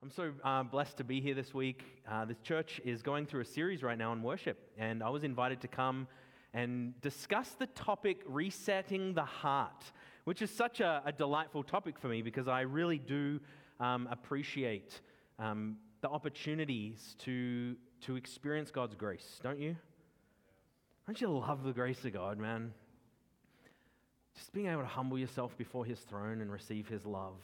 I'm so uh, blessed to be here this week. Uh, this church is going through a series right now on worship, and I was invited to come and discuss the topic resetting the heart, which is such a, a delightful topic for me because I really do um, appreciate um, the opportunities to, to experience God's grace, don't you? Don't you love the grace of God, man? Just being able to humble yourself before His throne and receive His love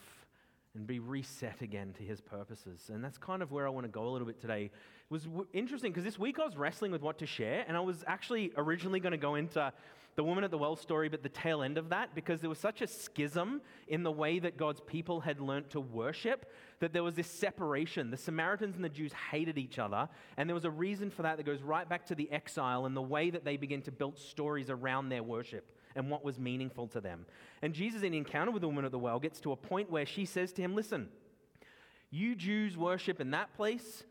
and be reset again to his purposes. And that's kind of where I want to go a little bit today. It was w- interesting because this week I was wrestling with what to share, and I was actually originally going to go into the woman at the well story, but the tail end of that, because there was such a schism in the way that God's people had learnt to worship that there was this separation. The Samaritans and the Jews hated each other, and there was a reason for that that goes right back to the exile and the way that they begin to build stories around their worship and what was meaningful to them. And Jesus, in encounter with the woman at the well, gets to a point where she says to him, Listen, you Jews worship in that place.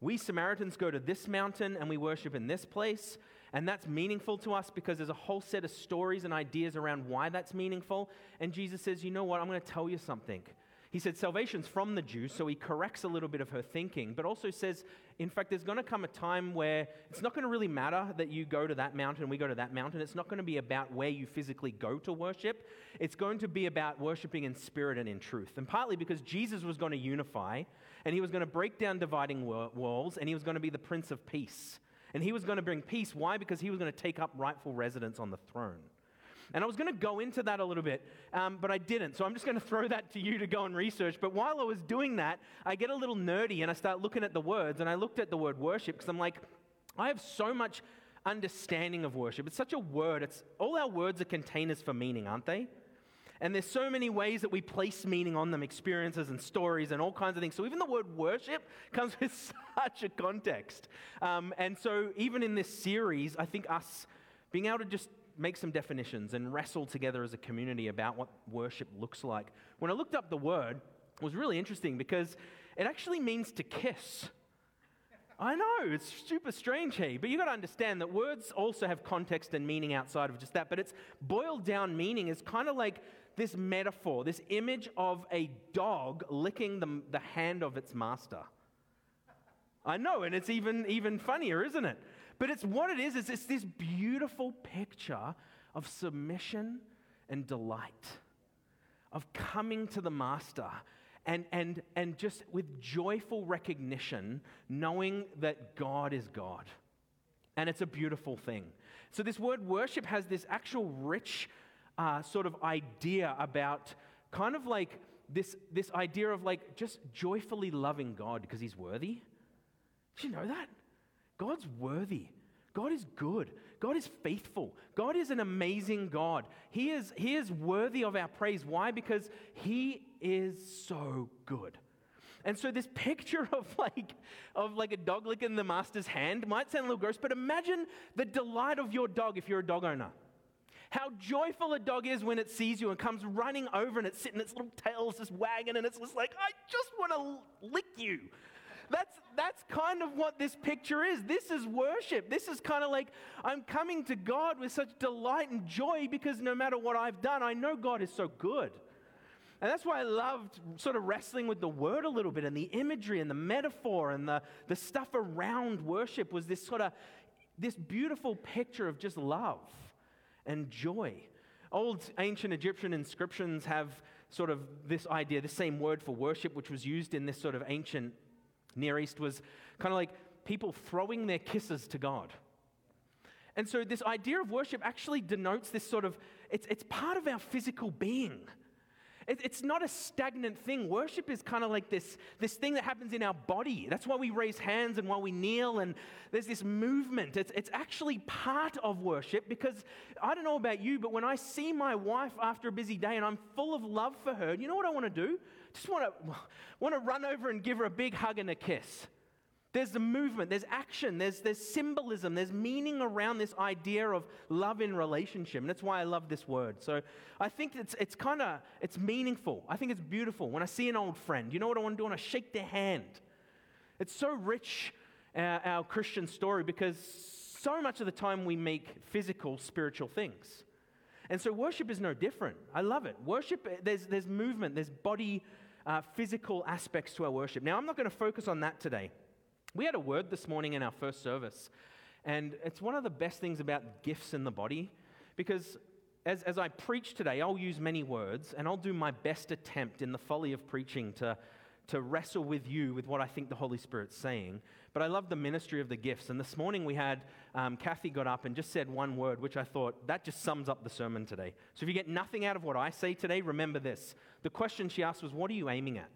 We Samaritans go to this mountain and we worship in this place. And that's meaningful to us because there's a whole set of stories and ideas around why that's meaningful. And Jesus says, You know what? I'm going to tell you something. He said salvation's from the Jews, so he corrects a little bit of her thinking, but also says, in fact, there's going to come a time where it's not going to really matter that you go to that mountain we go to that mountain. It's not going to be about where you physically go to worship. It's going to be about worshiping in spirit and in truth. And partly because Jesus was going to unify and he was going to break down dividing walls and he was going to be the Prince of Peace. And he was going to bring peace. Why? Because he was going to take up rightful residence on the throne. And I was going to go into that a little bit, um, but I didn't. So I'm just going to throw that to you to go and research. But while I was doing that, I get a little nerdy and I start looking at the words. And I looked at the word worship because I'm like, I have so much understanding of worship. It's such a word. It's, all our words are containers for meaning, aren't they? And there's so many ways that we place meaning on them, experiences and stories and all kinds of things. So even the word worship comes with such a context. Um, and so even in this series, I think us being able to just make some definitions and wrestle together as a community about what worship looks like. When I looked up the word, it was really interesting because it actually means to kiss. I know, it's super strange here, but you've got to understand that words also have context and meaning outside of just that. But its boiled down meaning is kind of like this metaphor, this image of a dog licking the, the hand of its master. I know, and it's even, even funnier, isn't it? But it's what it is, is it's this beautiful picture of submission and delight, of coming to the master and, and, and just with joyful recognition, knowing that God is God. And it's a beautiful thing. So, this word worship has this actual rich uh, sort of idea about kind of like this, this idea of like just joyfully loving God because he's worthy. Did you know that? God's worthy. God is good. God is faithful. God is an amazing God. He is, he is worthy of our praise. Why? Because He is so good. And so this picture of like, of like a dog licking the master's hand might sound a little gross, but imagine the delight of your dog if you're a dog owner. How joyful a dog is when it sees you and comes running over and it's sitting, its little tail's just wagging, and it's just like, I just want to lick you. That's, that's kind of what this picture is. This is worship. This is kind of like I'm coming to God with such delight and joy because no matter what I've done, I know God is so good. And that's why I loved sort of wrestling with the word a little bit and the imagery and the metaphor and the, the stuff around worship was this sort of this beautiful picture of just love and joy. Old ancient Egyptian inscriptions have sort of this idea, the same word for worship, which was used in this sort of ancient Near East was kind of like people throwing their kisses to God. And so this idea of worship actually denotes this sort of, it's, it's part of our physical being. It, it's not a stagnant thing. Worship is kind of like this, this thing that happens in our body. That's why we raise hands and why we kneel, and there's this movement. It's, it's actually part of worship because I don't know about you, but when I see my wife after a busy day and I'm full of love for her, you know what I want to do? Just want to, want to run over and give her a big hug and a kiss. There's the movement, there's action, there's, there's symbolism, there's meaning around this idea of love in relationship. And that's why I love this word. So I think it's, it's kind of, it's meaningful. I think it's beautiful. When I see an old friend, you know what I want to do? I want to shake their hand. It's so rich, our, our Christian story, because so much of the time we make physical, spiritual things. And so worship is no different. I love it. Worship, there's, there's movement, there's body uh, physical aspects to our worship. Now, I'm not going to focus on that today. We had a word this morning in our first service, and it's one of the best things about gifts in the body because as, as I preach today, I'll use many words and I'll do my best attempt in the folly of preaching to, to wrestle with you with what I think the Holy Spirit's saying. But I love the ministry of the gifts. And this morning we had um, Kathy got up and just said one word, which I thought that just sums up the sermon today. So if you get nothing out of what I say today, remember this. The question she asked was, What are you aiming at?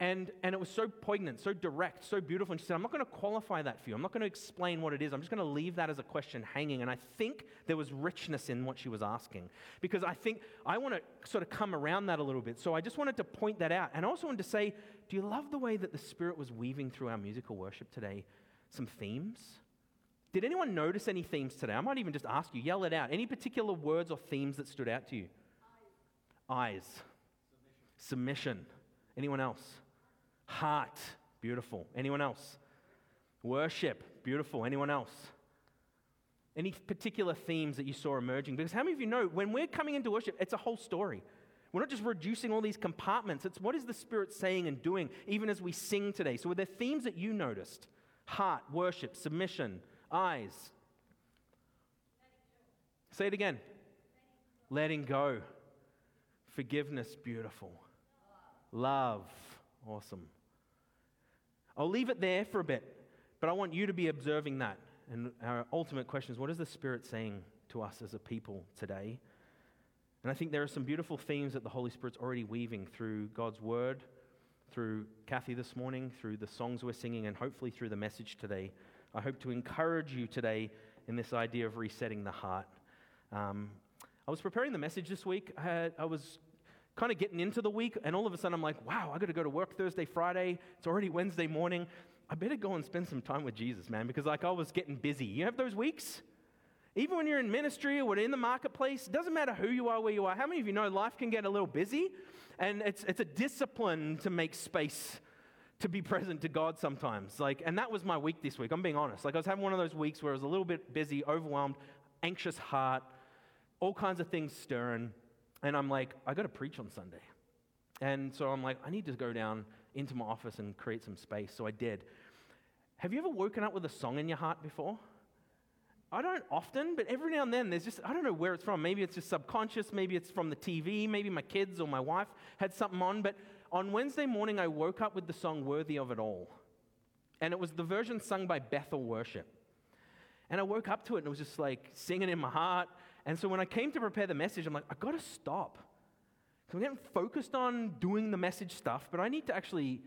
And, and it was so poignant, so direct, so beautiful. And she said, I'm not going to qualify that for you. I'm not going to explain what it is. I'm just going to leave that as a question hanging. And I think there was richness in what she was asking. Because I think I want to sort of come around that a little bit. So I just wanted to point that out. And I also wanted to say, do you love the way that the Spirit was weaving through our musical worship today? Some themes? Did anyone notice any themes today? I might even just ask you, yell it out. Any particular words or themes that stood out to you? Eyes. Eyes. Submission. Submission. Anyone else? Heart, beautiful. Anyone else? Worship, beautiful. Anyone else? Any particular themes that you saw emerging? Because how many of you know when we're coming into worship, it's a whole story. We're not just reducing all these compartments. It's what is the Spirit saying and doing, even as we sing today. So, were there themes that you noticed? Heart, worship, submission, eyes. Say it again. Letting go. Forgiveness, beautiful. Love, awesome. I'll leave it there for a bit, but I want you to be observing that. And our ultimate question is what is the Spirit saying to us as a people today? And I think there are some beautiful themes that the Holy Spirit's already weaving through God's Word, through Kathy this morning, through the songs we're singing, and hopefully through the message today. I hope to encourage you today in this idea of resetting the heart. Um, I was preparing the message this week. I, had, I was kind of getting into the week, and all of a sudden I'm like, wow, I got to go to work Thursday, Friday. It's already Wednesday morning. I better go and spend some time with Jesus, man, because like I was getting busy. You have those weeks? Even when you're in ministry or in the marketplace, it doesn't matter who you are, where you are. How many of you know life can get a little busy? And it's, it's a discipline to make space to be present to God sometimes. Like, and that was my week this week. I'm being honest. Like I was having one of those weeks where I was a little bit busy, overwhelmed, anxious heart, all kinds of things stirring. And I'm like, I got to preach on Sunday. And so I'm like, I need to go down into my office and create some space. So I did. Have you ever woken up with a song in your heart before? I don't often, but every now and then there's just, I don't know where it's from. Maybe it's just subconscious. Maybe it's from the TV. Maybe my kids or my wife had something on. But on Wednesday morning, I woke up with the song Worthy of It All. And it was the version sung by Bethel Worship. And I woke up to it and it was just like singing in my heart. And so when I came to prepare the message, I'm like, I got to stop. Because I'm getting focused on doing the message stuff, but I need to actually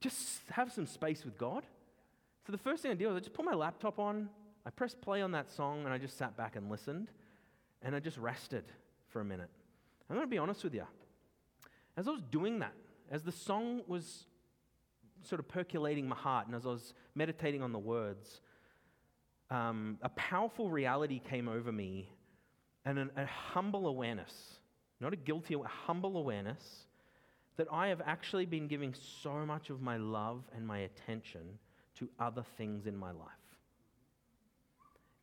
just have some space with God. So the first thing I did was I just put my laptop on, I pressed play on that song, and I just sat back and listened, and I just rested for a minute. I'm going to be honest with you. As I was doing that, as the song was sort of percolating my heart, and as I was meditating on the words, um, a powerful reality came over me and an, a humble awareness, not a guilty, a humble awareness that I have actually been giving so much of my love and my attention to other things in my life.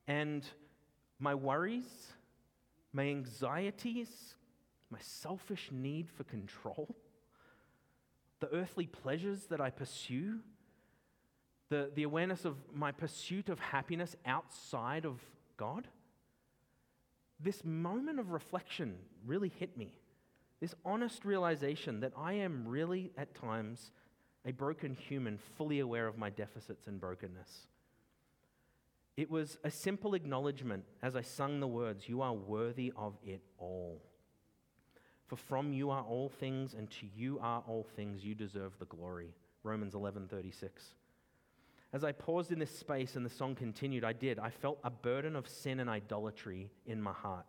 And my worries, my anxieties, my selfish need for control, the earthly pleasures that I pursue, the, the awareness of my pursuit of happiness outside of God this moment of reflection really hit me. This honest realization that I am really, at times, a broken human, fully aware of my deficits and brokenness. It was a simple acknowledgement as I sung the words, You are worthy of it all. For from you are all things, and to you are all things. You deserve the glory. Romans 11 36. As I paused in this space and the song continued, I did. I felt a burden of sin and idolatry in my heart.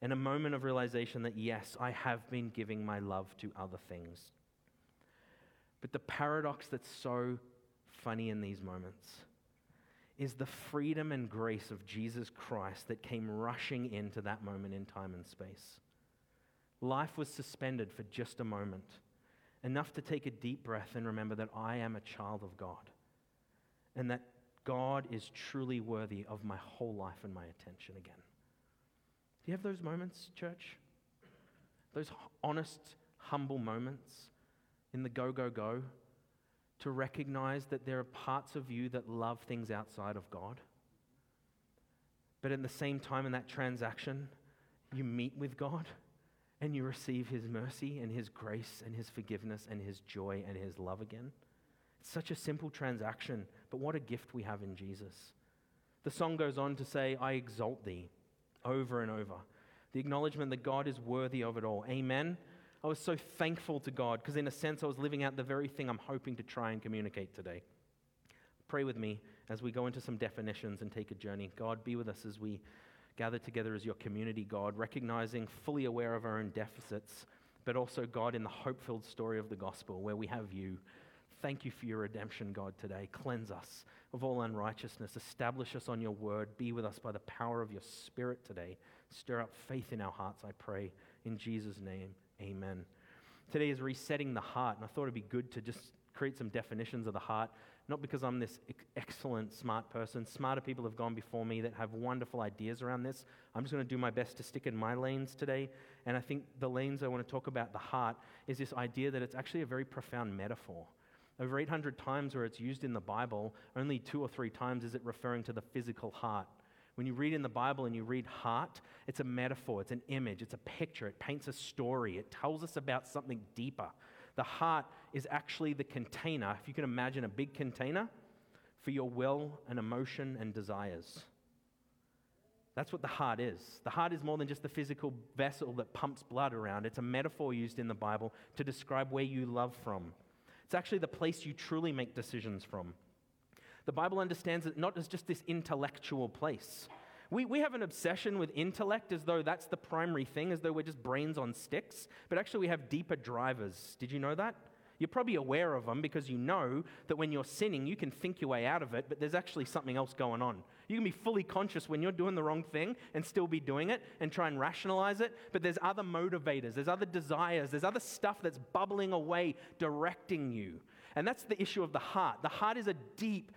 And a moment of realization that, yes, I have been giving my love to other things. But the paradox that's so funny in these moments is the freedom and grace of Jesus Christ that came rushing into that moment in time and space. Life was suspended for just a moment, enough to take a deep breath and remember that I am a child of God and that God is truly worthy of my whole life and my attention again. Do you have those moments, church? Those honest, humble moments in the go, go, go to recognize that there are parts of you that love things outside of God. But at the same time, in that transaction, you meet with God and you receive His mercy and His grace and His forgiveness and His joy and His love again. It's such a simple transaction, but what a gift we have in Jesus. The song goes on to say, I exalt thee over and over. The acknowledgement that God is worthy of it all. Amen. I was so thankful to God because, in a sense, I was living out the very thing I'm hoping to try and communicate today. Pray with me as we go into some definitions and take a journey. God, be with us as we gather together as your community, God, recognizing, fully aware of our own deficits, but also, God, in the hope filled story of the gospel where we have you. Thank you for your redemption, God, today. Cleanse us of all unrighteousness. Establish us on your word. Be with us by the power of your spirit today. Stir up faith in our hearts, I pray. In Jesus' name, amen. Today is resetting the heart, and I thought it'd be good to just create some definitions of the heart. Not because I'm this excellent, smart person. Smarter people have gone before me that have wonderful ideas around this. I'm just going to do my best to stick in my lanes today. And I think the lanes I want to talk about, the heart, is this idea that it's actually a very profound metaphor. Over 800 times where it's used in the Bible, only two or three times is it referring to the physical heart. When you read in the Bible and you read heart, it's a metaphor, it's an image, it's a picture, it paints a story, it tells us about something deeper. The heart is actually the container, if you can imagine a big container, for your will and emotion and desires. That's what the heart is. The heart is more than just the physical vessel that pumps blood around. It's a metaphor used in the Bible to describe where you love from. It's actually the place you truly make decisions from. The Bible understands it not as just this intellectual place. We, we have an obsession with intellect as though that's the primary thing, as though we're just brains on sticks. But actually, we have deeper drivers. Did you know that? You're probably aware of them because you know that when you're sinning, you can think your way out of it, but there's actually something else going on. You can be fully conscious when you're doing the wrong thing and still be doing it and try and rationalize it, but there's other motivators, there's other desires, there's other stuff that's bubbling away, directing you. And that's the issue of the heart. The heart is a deep,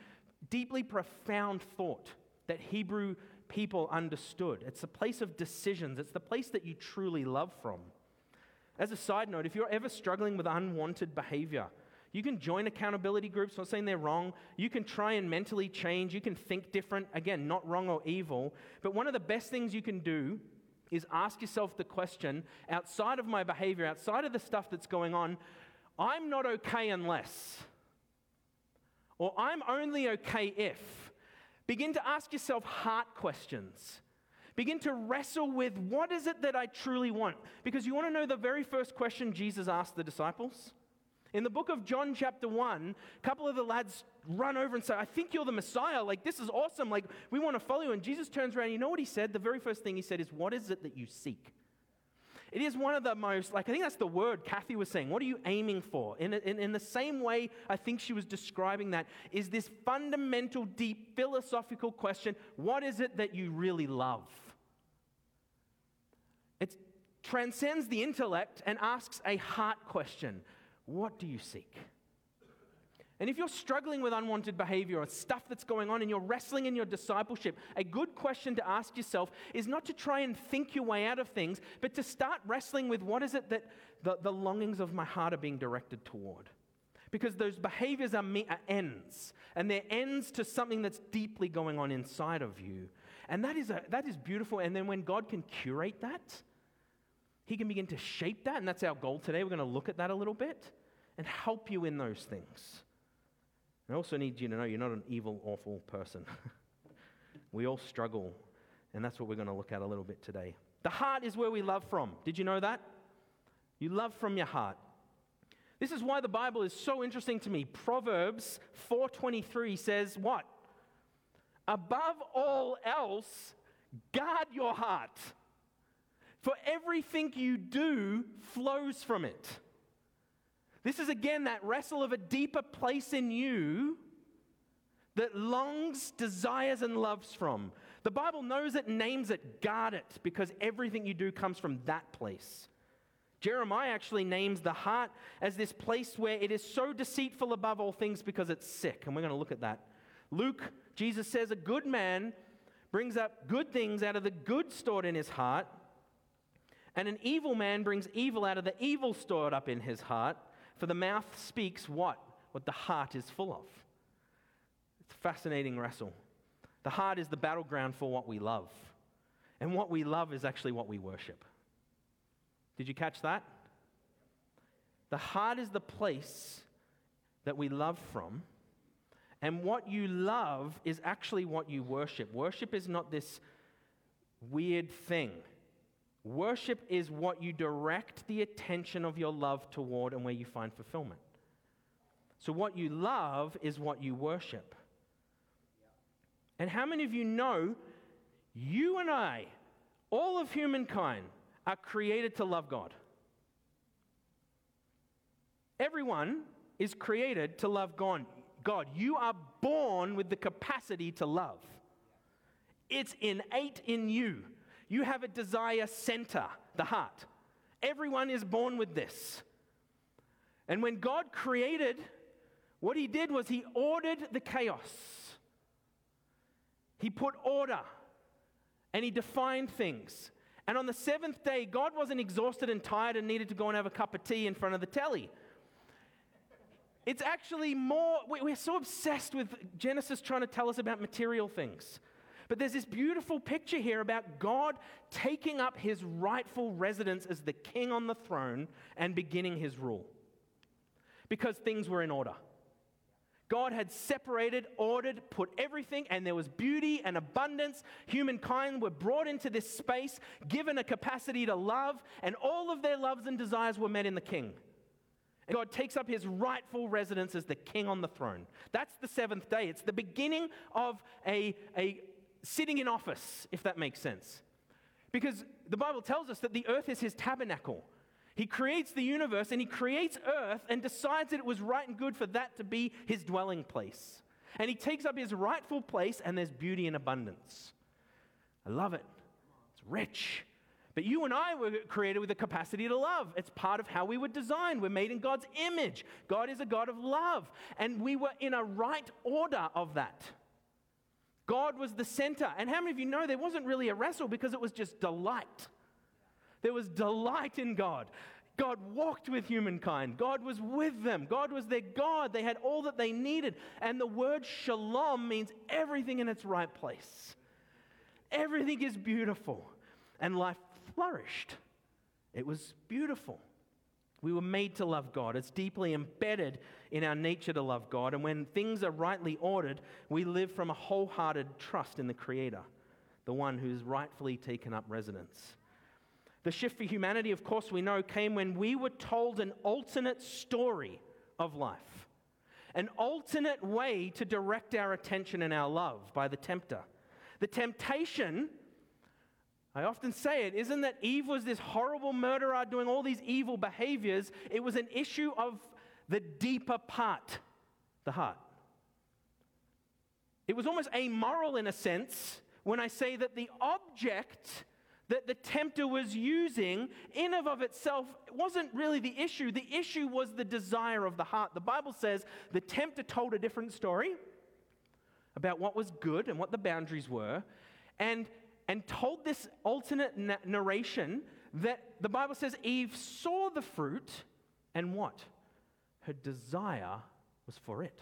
deeply profound thought that Hebrew people understood. It's a place of decisions, it's the place that you truly love from. As a side note, if you're ever struggling with unwanted behavior, you can join accountability groups. Not saying they're wrong. You can try and mentally change. You can think different. Again, not wrong or evil. But one of the best things you can do is ask yourself the question outside of my behavior, outside of the stuff that's going on, I'm not okay unless. Or I'm only okay if. Begin to ask yourself heart questions. Begin to wrestle with what is it that I truly want? Because you want to know the very first question Jesus asked the disciples? In the book of John, chapter 1, a couple of the lads run over and say, I think you're the Messiah. Like, this is awesome. Like, we want to follow you. And Jesus turns around. You know what he said? The very first thing he said is, What is it that you seek? It is one of the most, like, I think that's the word Kathy was saying. What are you aiming for? In, in, in the same way, I think she was describing that, is this fundamental, deep, philosophical question what is it that you really love? It transcends the intellect and asks a heart question What do you seek? And if you're struggling with unwanted behavior or stuff that's going on and you're wrestling in your discipleship, a good question to ask yourself is not to try and think your way out of things, but to start wrestling with what is it that the, the longings of my heart are being directed toward. Because those behaviors are, me, are ends, and they're ends to something that's deeply going on inside of you. And that is, a, that is beautiful. And then when God can curate that, He can begin to shape that. And that's our goal today. We're going to look at that a little bit and help you in those things. I also need you to know you're not an evil, awful person. we all struggle, and that's what we're going to look at a little bit today. The heart is where we love from. Did you know that? You love from your heart. This is why the Bible is so interesting to me. Proverbs 4:23 says what? Above all else, guard your heart. For everything you do flows from it. This is again that wrestle of a deeper place in you that longs, desires, and loves from. The Bible knows it, names it, guard it, because everything you do comes from that place. Jeremiah actually names the heart as this place where it is so deceitful above all things because it's sick. And we're going to look at that. Luke, Jesus says, a good man brings up good things out of the good stored in his heart, And an evil man brings evil out of the evil stored up in his heart, for the mouth speaks what? What the heart is full of. It's a fascinating wrestle. The heart is the battleground for what we love. And what we love is actually what we worship. Did you catch that? The heart is the place that we love from. And what you love is actually what you worship. Worship is not this weird thing. Worship is what you direct the attention of your love toward and where you find fulfillment. So, what you love is what you worship. And how many of you know you and I, all of humankind, are created to love God? Everyone is created to love God. God, you are born with the capacity to love. It's innate in you. You have a desire center, the heart. Everyone is born with this. And when God created, what he did was he ordered the chaos. He put order and he defined things. And on the seventh day, God wasn't exhausted and tired and needed to go and have a cup of tea in front of the telly. It's actually more, we're so obsessed with Genesis trying to tell us about material things. But there's this beautiful picture here about God taking up his rightful residence as the king on the throne and beginning his rule. Because things were in order. God had separated, ordered, put everything, and there was beauty and abundance. Humankind were brought into this space, given a capacity to love, and all of their loves and desires were met in the king. And God takes up his rightful residence as the king on the throne. That's the seventh day. It's the beginning of a, a sitting in office, if that makes sense. Because the Bible tells us that the earth is his tabernacle. He creates the universe and he creates earth and decides that it was right and good for that to be his dwelling place. And he takes up his rightful place and there's beauty and abundance. I love it. It's rich. But you and I were created with the capacity to love. It's part of how we were designed. We're made in God's image. God is a God of love. And we were in a right order of that. God was the center. And how many of you know there wasn't really a wrestle because it was just delight? There was delight in God. God walked with humankind. God was with them. God was their God. They had all that they needed. And the word shalom means everything in its right place. Everything is beautiful. And life flourished. It was beautiful. We were made to love God. It's deeply embedded in our nature to love God. And when things are rightly ordered, we live from a wholehearted trust in the Creator, the one who's rightfully taken up residence. The shift for humanity, of course, we know came when we were told an alternate story of life, an alternate way to direct our attention and our love by the tempter. The temptation I often say it isn't that Eve was this horrible murderer doing all these evil behaviors, it was an issue of the deeper part, the heart. It was almost amoral in a sense when I say that the object that the tempter was using in and of itself wasn't really the issue the issue was the desire of the heart the bible says the tempter told a different story about what was good and what the boundaries were and and told this alternate na- narration that the Bible says Eve saw the fruit and what? Her desire was for it.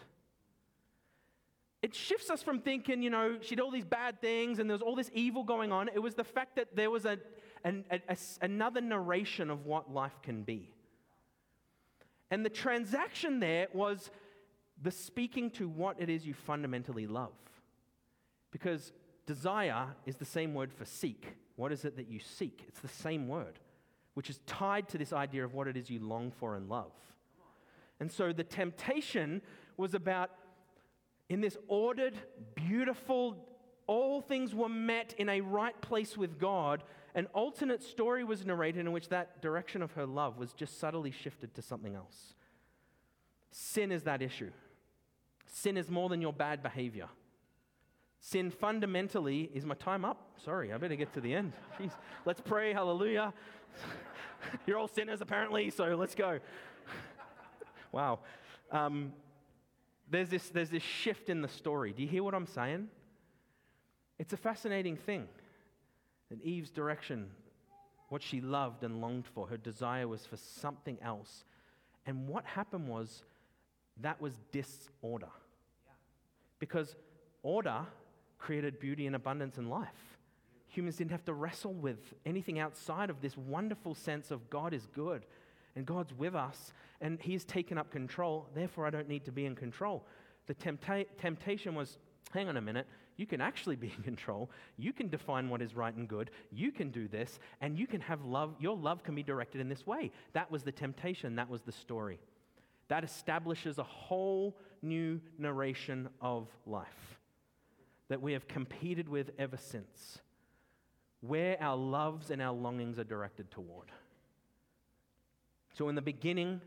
It shifts us from thinking, you know, she did all these bad things and there was all this evil going on. It was the fact that there was a, an, a, a, another narration of what life can be. And the transaction there was the speaking to what it is you fundamentally love. Because desire is the same word for seek. What is it that you seek? It's the same word, which is tied to this idea of what it is you long for and love. And so the temptation was about, in this ordered, beautiful, all things were met in a right place with God, an alternate story was narrated in which that direction of her love was just subtly shifted to something else. Sin is that issue. Sin is more than your bad behavior. Sin fundamentally is my time up. Sorry, I better get to the end. Jeez. Let's pray. Hallelujah. You're all sinners, apparently, so let's go. Wow. Um, there's, this, there's this shift in the story. Do you hear what I'm saying? It's a fascinating thing. In Eve's direction what she loved and longed for. Her desire was for something else. And what happened was that was disorder. Because order created beauty and abundance in life. Humans didn't have to wrestle with anything outside of this wonderful sense of God is good and God's with us and He's taken up control, therefore I don't need to be in control. The tempta- temptation was hang on a minute, you can actually be in control. You can define what is right and good. You can do this, and you can have love. Your love can be directed in this way. That was the temptation, that was the story. That establishes a whole new narration of life that we have competed with ever since, where our loves and our longings are directed toward. So, in the beginning,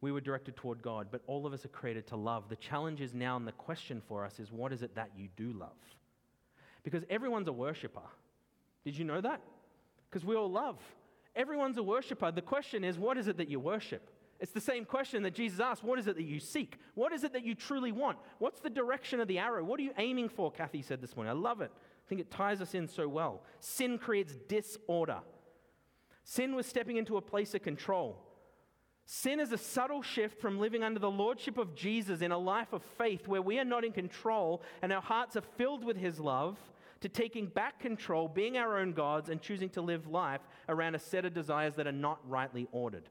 we were directed toward God, but all of us are created to love. The challenge is now, and the question for us is what is it that you do love? Because everyone's a worshiper. Did you know that? Because we all love. Everyone's a worshiper. The question is, what is it that you worship? It's the same question that Jesus asked What is it that you seek? What is it that you truly want? What's the direction of the arrow? What are you aiming for? Kathy said this morning. I love it. I think it ties us in so well. Sin creates disorder. Sin was stepping into a place of control. Sin is a subtle shift from living under the lordship of Jesus in a life of faith where we are not in control and our hearts are filled with his love to taking back control, being our own gods, and choosing to live life around a set of desires that are not rightly ordered.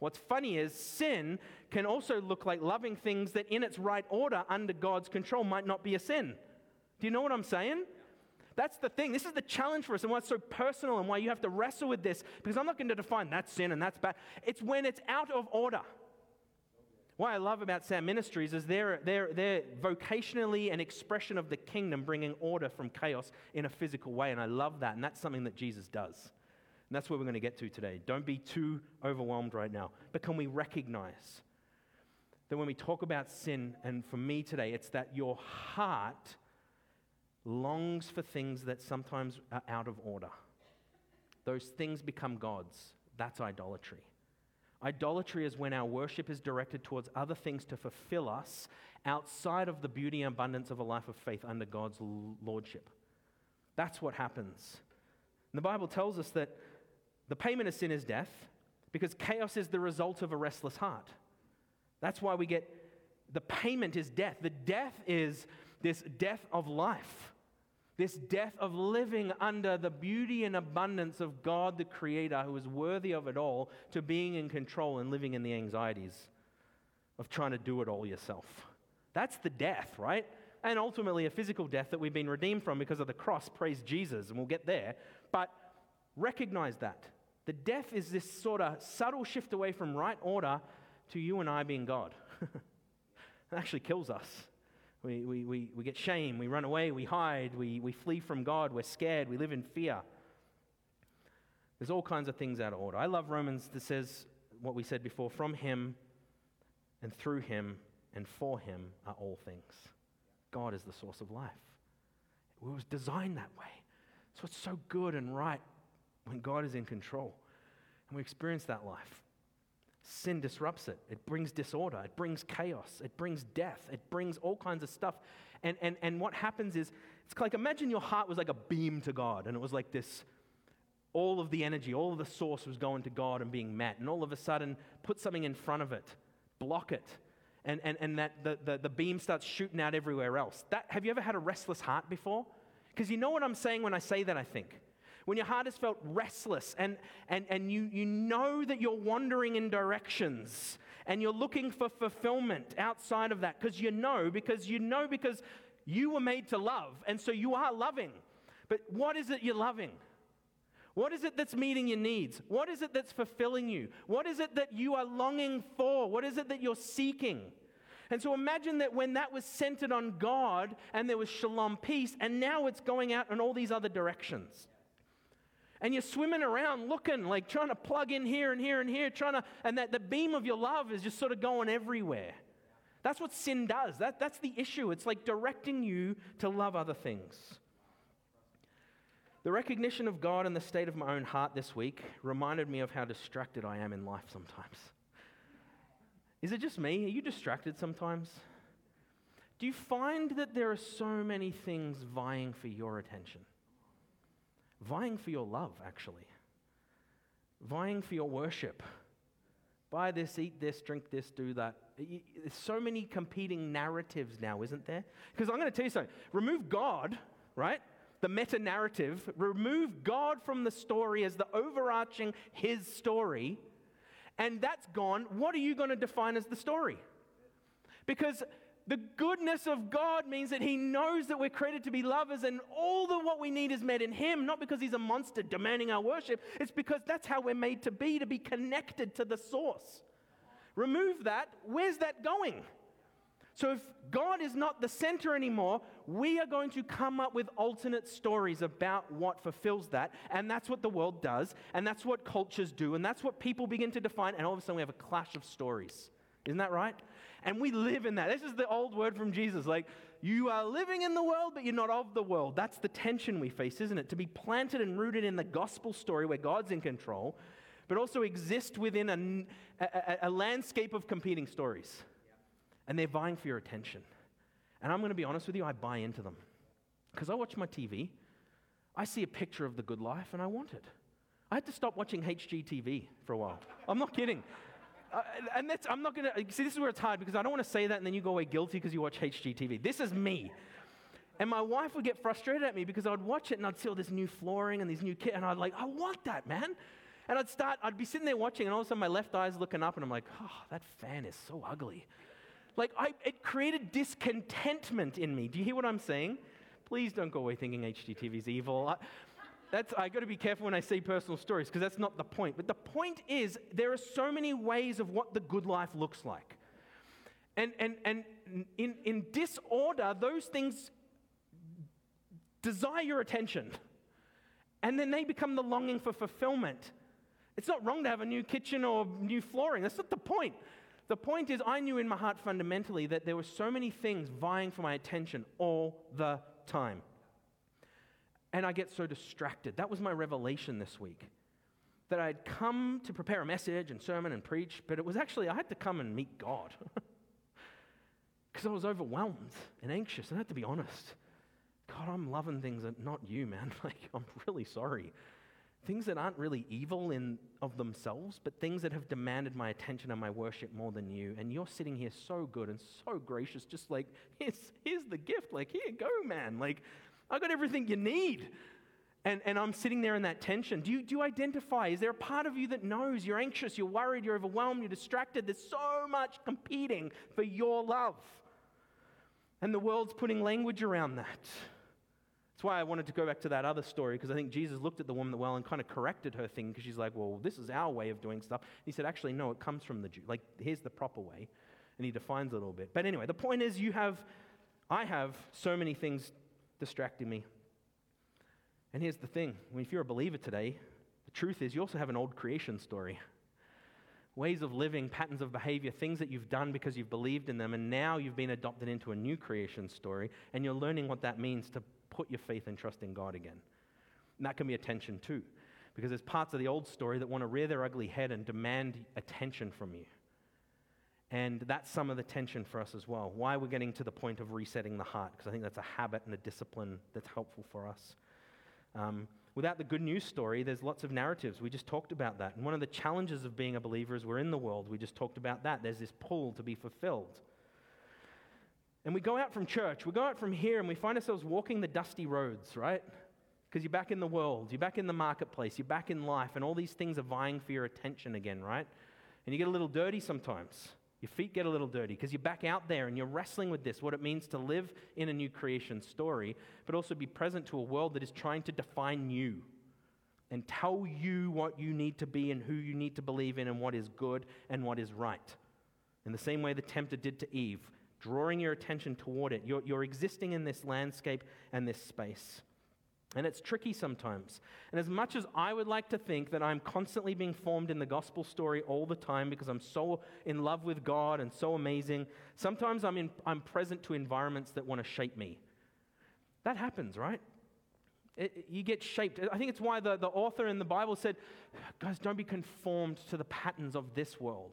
What's funny is sin can also look like loving things that, in its right order, under God's control, might not be a sin. Do you know what I'm saying? That's the thing. This is the challenge for us and why it's so personal and why you have to wrestle with this because I'm not going to define that's sin and that's bad. It's when it's out of order. What I love about Sam Ministries is they're, they're, they're vocationally an expression of the kingdom, bringing order from chaos in a physical way. And I love that. And that's something that Jesus does. And that's where we're going to get to today. Don't be too overwhelmed right now. But can we recognize that when we talk about sin, and for me today, it's that your heart longs for things that sometimes are out of order. Those things become gods. That's idolatry. Idolatry is when our worship is directed towards other things to fulfill us outside of the beauty and abundance of a life of faith under God's lordship. That's what happens. And the Bible tells us that the payment of sin is death because chaos is the result of a restless heart. That's why we get the payment is death. The death is this death of life, this death of living under the beauty and abundance of God the Creator, who is worthy of it all, to being in control and living in the anxieties of trying to do it all yourself. That's the death, right? And ultimately, a physical death that we've been redeemed from because of the cross. Praise Jesus, and we'll get there. But recognize that. The death is this sort of subtle shift away from right order to you and I being God. it actually kills us. We, we, we, we get shame, we run away, we hide, we, we flee from God, we're scared, we live in fear. There's all kinds of things out of order. I love Romans that says what we said before from Him and through Him and for Him are all things. God is the source of life. It was designed that way. So it's so good and right when God is in control. And we experience that life. Sin disrupts it. It brings disorder. It brings chaos. It brings death. It brings all kinds of stuff. And, and, and what happens is, it's like imagine your heart was like a beam to God, and it was like this all of the energy, all of the source was going to God and being met. And all of a sudden, put something in front of it, block it. And, and, and that the, the, the beam starts shooting out everywhere else. That, have you ever had a restless heart before? Because you know what I'm saying when I say that, I think when your heart has felt restless and, and, and you, you know that you're wandering in directions and you're looking for fulfillment outside of that because you know, because you know, because you were made to love, and so you are loving. But what is it you're loving? What is it that's meeting your needs? What is it that's fulfilling you? What is it that you are longing for? What is it that you're seeking? And so imagine that when that was centered on God and there was shalom peace, and now it's going out in all these other directions and you're swimming around looking, like trying to plug in here and here and here, trying to, and that the beam of your love is just sort of going everywhere. That's what sin does. That, that's the issue. It's like directing you to love other things. The recognition of God and the state of my own heart this week reminded me of how distracted I am in life sometimes. Is it just me? Are you distracted sometimes? Do you find that there are so many things vying for your attention? Vying for your love, actually. vying for your worship. Buy this, eat this, drink this, do that. There's so many competing narratives now, isn't there? Because I'm going to tell you something. Remove God, right? The meta narrative, remove God from the story as the overarching His story, and that's gone. What are you going to define as the story? Because the goodness of God means that He knows that we're created to be lovers, and all the what we need is met in Him, not because He's a monster demanding our worship. It's because that's how we're made to be, to be connected to the source. Remove that, where's that going? So, if God is not the center anymore, we are going to come up with alternate stories about what fulfills that. And that's what the world does. And that's what cultures do. And that's what people begin to define. And all of a sudden, we have a clash of stories. Isn't that right? And we live in that. This is the old word from Jesus. Like, you are living in the world, but you're not of the world. That's the tension we face, isn't it? To be planted and rooted in the gospel story where God's in control, but also exist within a, a, a landscape of competing stories. And they're vying for your attention. And I'm going to be honest with you, I buy into them. Because I watch my TV, I see a picture of the good life, and I want it. I had to stop watching HGTV for a while. I'm not kidding. Uh, and that's, I'm not going to, see, this is where it's hard because I don't want to say that and then you go away guilty because you watch HGTV. This is me. And my wife would get frustrated at me because I'd watch it and I'd see all this new flooring and these new kit, and I'd like, I want that, man. And I'd start, I'd be sitting there watching, and all of a sudden my left eye's looking up, and I'm like, oh, that fan is so ugly. Like, I, it created discontentment in me. Do you hear what I'm saying? Please don't go away thinking HGTV is evil. I, that's, I got to be careful when I say personal stories because that's not the point. But the point is, there are so many ways of what the good life looks like. And, and, and in, in disorder, those things desire your attention. And then they become the longing for fulfillment. It's not wrong to have a new kitchen or new flooring. That's not the point. The point is, I knew in my heart fundamentally that there were so many things vying for my attention all the time and I get so distracted. That was my revelation this week. That I'd come to prepare a message and sermon and preach, but it was actually, I had to come and meet God. Because I was overwhelmed and anxious, and I had to be honest. God, I'm loving things that not you, man. Like, I'm really sorry. Things that aren't really evil in of themselves, but things that have demanded my attention and my worship more than you. And you're sitting here so good and so gracious, just like, here's, here's the gift. Like, here, go, man. Like, I got everything you need. And, and I'm sitting there in that tension. Do you, do you identify? Is there a part of you that knows you're anxious, you're worried, you're overwhelmed, you're distracted? There's so much competing for your love. And the world's putting language around that. That's why I wanted to go back to that other story, because I think Jesus looked at the woman at the well and kind of corrected her thing, because she's like, well, this is our way of doing stuff. He said, actually, no, it comes from the Jew. Like, here's the proper way. And he defines it a little bit. But anyway, the point is, you have, I have so many things distracting me. And here's the thing if you're a believer today, the truth is you also have an old creation story. Ways of living, patterns of behavior, things that you've done because you've believed in them, and now you've been adopted into a new creation story, and you're learning what that means to put your faith and trust in God again. And that can be a tension too, because there's parts of the old story that want to rear their ugly head and demand attention from you. And that's some of the tension for us as well. Why we're getting to the point of resetting the heart, because I think that's a habit and a discipline that's helpful for us. Um, without the good news story, there's lots of narratives. We just talked about that. And one of the challenges of being a believer is we're in the world. We just talked about that. There's this pull to be fulfilled. And we go out from church, we go out from here, and we find ourselves walking the dusty roads, right? Because you're back in the world, you're back in the marketplace, you're back in life, and all these things are vying for your attention again, right? And you get a little dirty sometimes. Your feet get a little dirty because you're back out there and you're wrestling with this what it means to live in a new creation story, but also be present to a world that is trying to define you and tell you what you need to be and who you need to believe in and what is good and what is right. In the same way the tempter did to Eve, drawing your attention toward it. You're, you're existing in this landscape and this space. And it's tricky sometimes. And as much as I would like to think that I'm constantly being formed in the gospel story all the time because I'm so in love with God and so amazing, sometimes I'm, in, I'm present to environments that want to shape me. That happens, right? It, you get shaped. I think it's why the, the author in the Bible said, guys, don't be conformed to the patterns of this world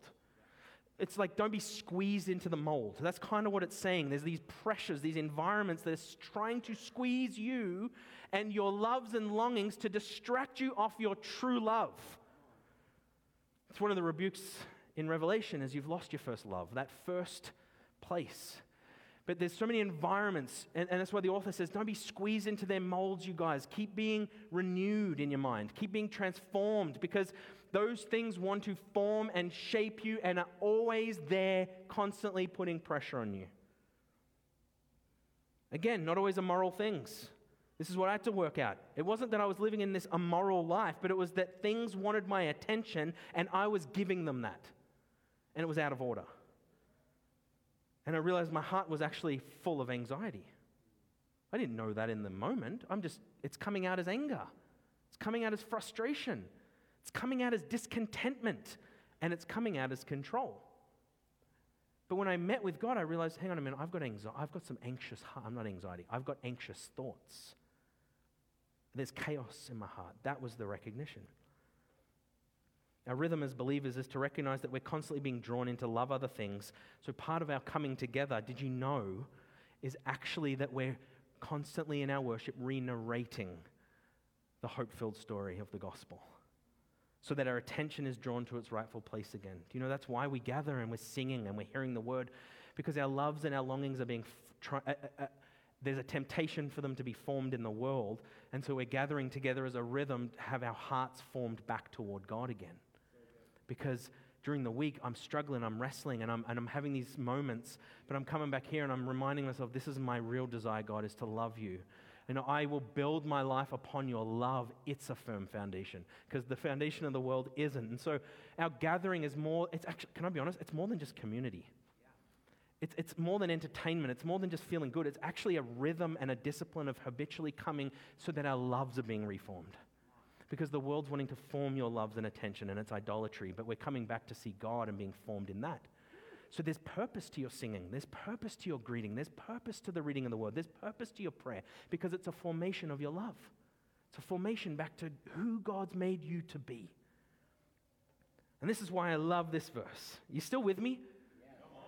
it's like don't be squeezed into the mold. That's kind of what it's saying. There's these pressures, these environments that are trying to squeeze you and your loves and longings to distract you off your true love. It's one of the rebukes in Revelation is you've lost your first love, that first place. But there's so many environments, and, and that's why the author says, don't be squeezed into their molds, you guys. Keep being renewed in your mind, keep being transformed, because those things want to form and shape you and are always there, constantly putting pressure on you. Again, not always immoral things. This is what I had to work out. It wasn't that I was living in this immoral life, but it was that things wanted my attention and I was giving them that. And it was out of order. And I realized my heart was actually full of anxiety. I didn't know that in the moment. I'm just, it's coming out as anger, it's coming out as frustration, it's coming out as discontentment, and it's coming out as control. But when I met with God, I realized, hang on a minute, I've got anxiety. I've got some anxious, heart. I'm not anxiety, I've got anxious thoughts. There's chaos in my heart. That was the recognition. Our rhythm as believers is to recognize that we're constantly being drawn into love other things. So part of our coming together, did you know, is actually that we're constantly in our worship re narrating the hope filled story of the gospel so that our attention is drawn to its rightful place again. Do you know that's why we gather and we're singing and we're hearing the word? Because our loves and our longings are being, uh, uh, uh, there's a temptation for them to be formed in the world. And so we're gathering together as a rhythm to have our hearts formed back toward God again. Because during the week, I'm struggling, I'm wrestling, and I'm, and I'm having these moments, but I'm coming back here and I'm reminding myself this is my real desire, God, is to love you and I will build my life upon your love. It's a firm foundation because the foundation of the world isn't. And so our gathering is more, it's actually, can I be honest? It's more than just community. It's, it's more than entertainment. It's more than just feeling good. It's actually a rhythm and a discipline of habitually coming so that our loves are being reformed. Because the world's wanting to form your loves and attention, and it's idolatry, but we're coming back to see God and being formed in that. So there's purpose to your singing, there's purpose to your greeting, there's purpose to the reading of the word, there's purpose to your prayer because it's a formation of your love. It's a formation back to who God's made you to be. And this is why I love this verse. You still with me?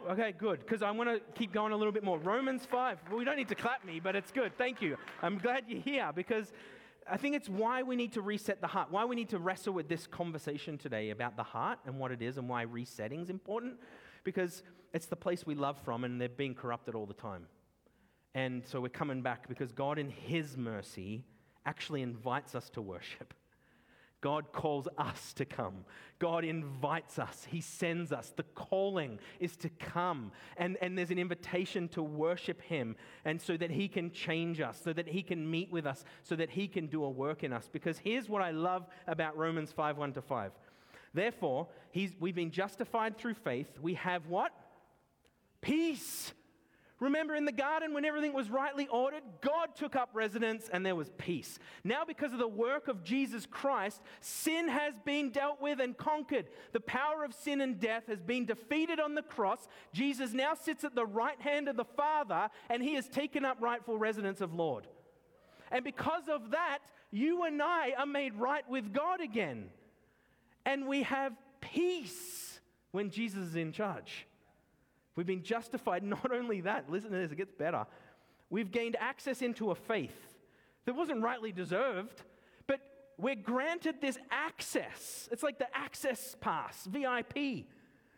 Okay, good, because I want to keep going a little bit more. Romans 5. Well, we don't need to clap me, but it's good. Thank you. I'm glad you're here because I think it's why we need to reset the heart, why we need to wrestle with this conversation today about the heart and what it is and why resetting is important because it's the place we love from and they're being corrupted all the time. And so we're coming back because God, in His mercy, actually invites us to worship. God calls us to come. God invites us. He sends us. The calling is to come. And, and there's an invitation to worship Him. And so that He can change us, so that He can meet with us, so that He can do a work in us. Because here's what I love about Romans 5 1 to 5. Therefore, we've been justified through faith. We have what? Peace. Remember in the garden when everything was rightly ordered, God took up residence and there was peace. Now, because of the work of Jesus Christ, sin has been dealt with and conquered. The power of sin and death has been defeated on the cross. Jesus now sits at the right hand of the Father and he has taken up rightful residence of Lord. And because of that, you and I are made right with God again and we have peace when Jesus is in charge. We've been justified. Not only that, listen to this, it gets better. We've gained access into a faith that wasn't rightly deserved, but we're granted this access. It's like the access pass, VIP.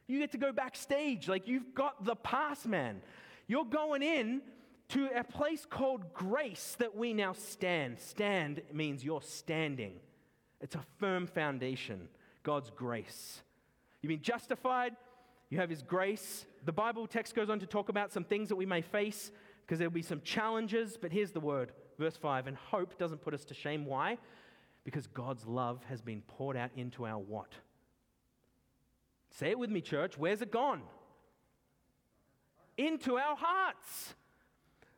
You get to go backstage, like you've got the pass, man. You're going in to a place called grace that we now stand. Stand means you're standing, it's a firm foundation. God's grace. You've been justified, you have His grace. The Bible text goes on to talk about some things that we may face because there'll be some challenges, but here's the word, verse 5 and hope doesn't put us to shame. Why? Because God's love has been poured out into our what? Say it with me, church. Where's it gone? Into our hearts.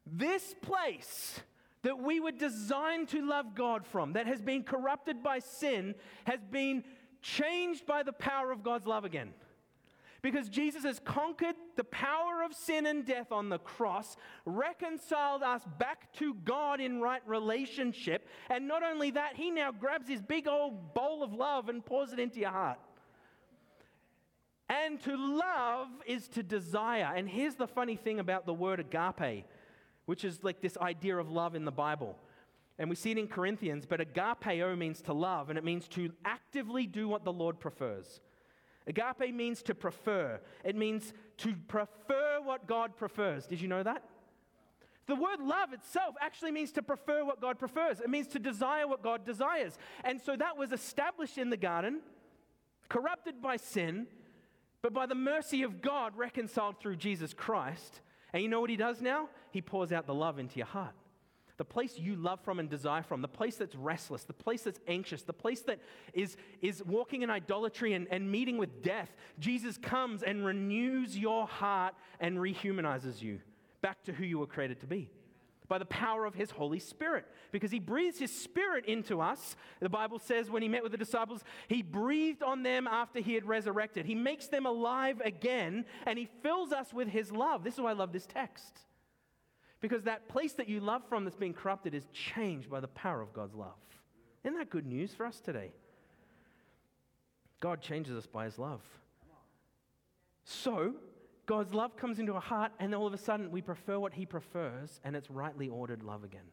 This place that we were designed to love God from, that has been corrupted by sin, has been changed by the power of God's love again. Because Jesus has conquered the power of sin and death on the cross, reconciled us back to God in right relationship. And not only that, he now grabs his big old bowl of love and pours it into your heart. And to love is to desire. And here's the funny thing about the word agape, which is like this idea of love in the Bible. And we see it in Corinthians, but agapeo means to love, and it means to actively do what the Lord prefers. Agape means to prefer, it means to prefer what God prefers. Did you know that? The word love itself actually means to prefer what God prefers. It means to desire what God desires. And so that was established in the garden, corrupted by sin, but by the mercy of God reconciled through Jesus Christ. And you know what he does now? He pours out the love into your heart. The place you love from and desire from, the place that's restless, the place that's anxious, the place that is, is walking in idolatry and, and meeting with death. Jesus comes and renews your heart and rehumanizes you back to who you were created to be by the power of his Holy Spirit. Because he breathes his spirit into us. The Bible says when he met with the disciples, he breathed on them after he had resurrected. He makes them alive again and he fills us with his love. This is why I love this text. Because that place that you love from that's been corrupted is changed by the power of God's love. Isn't that good news for us today? God changes us by his love. So, God's love comes into our heart, and all of a sudden we prefer what he prefers, and it's rightly ordered love again.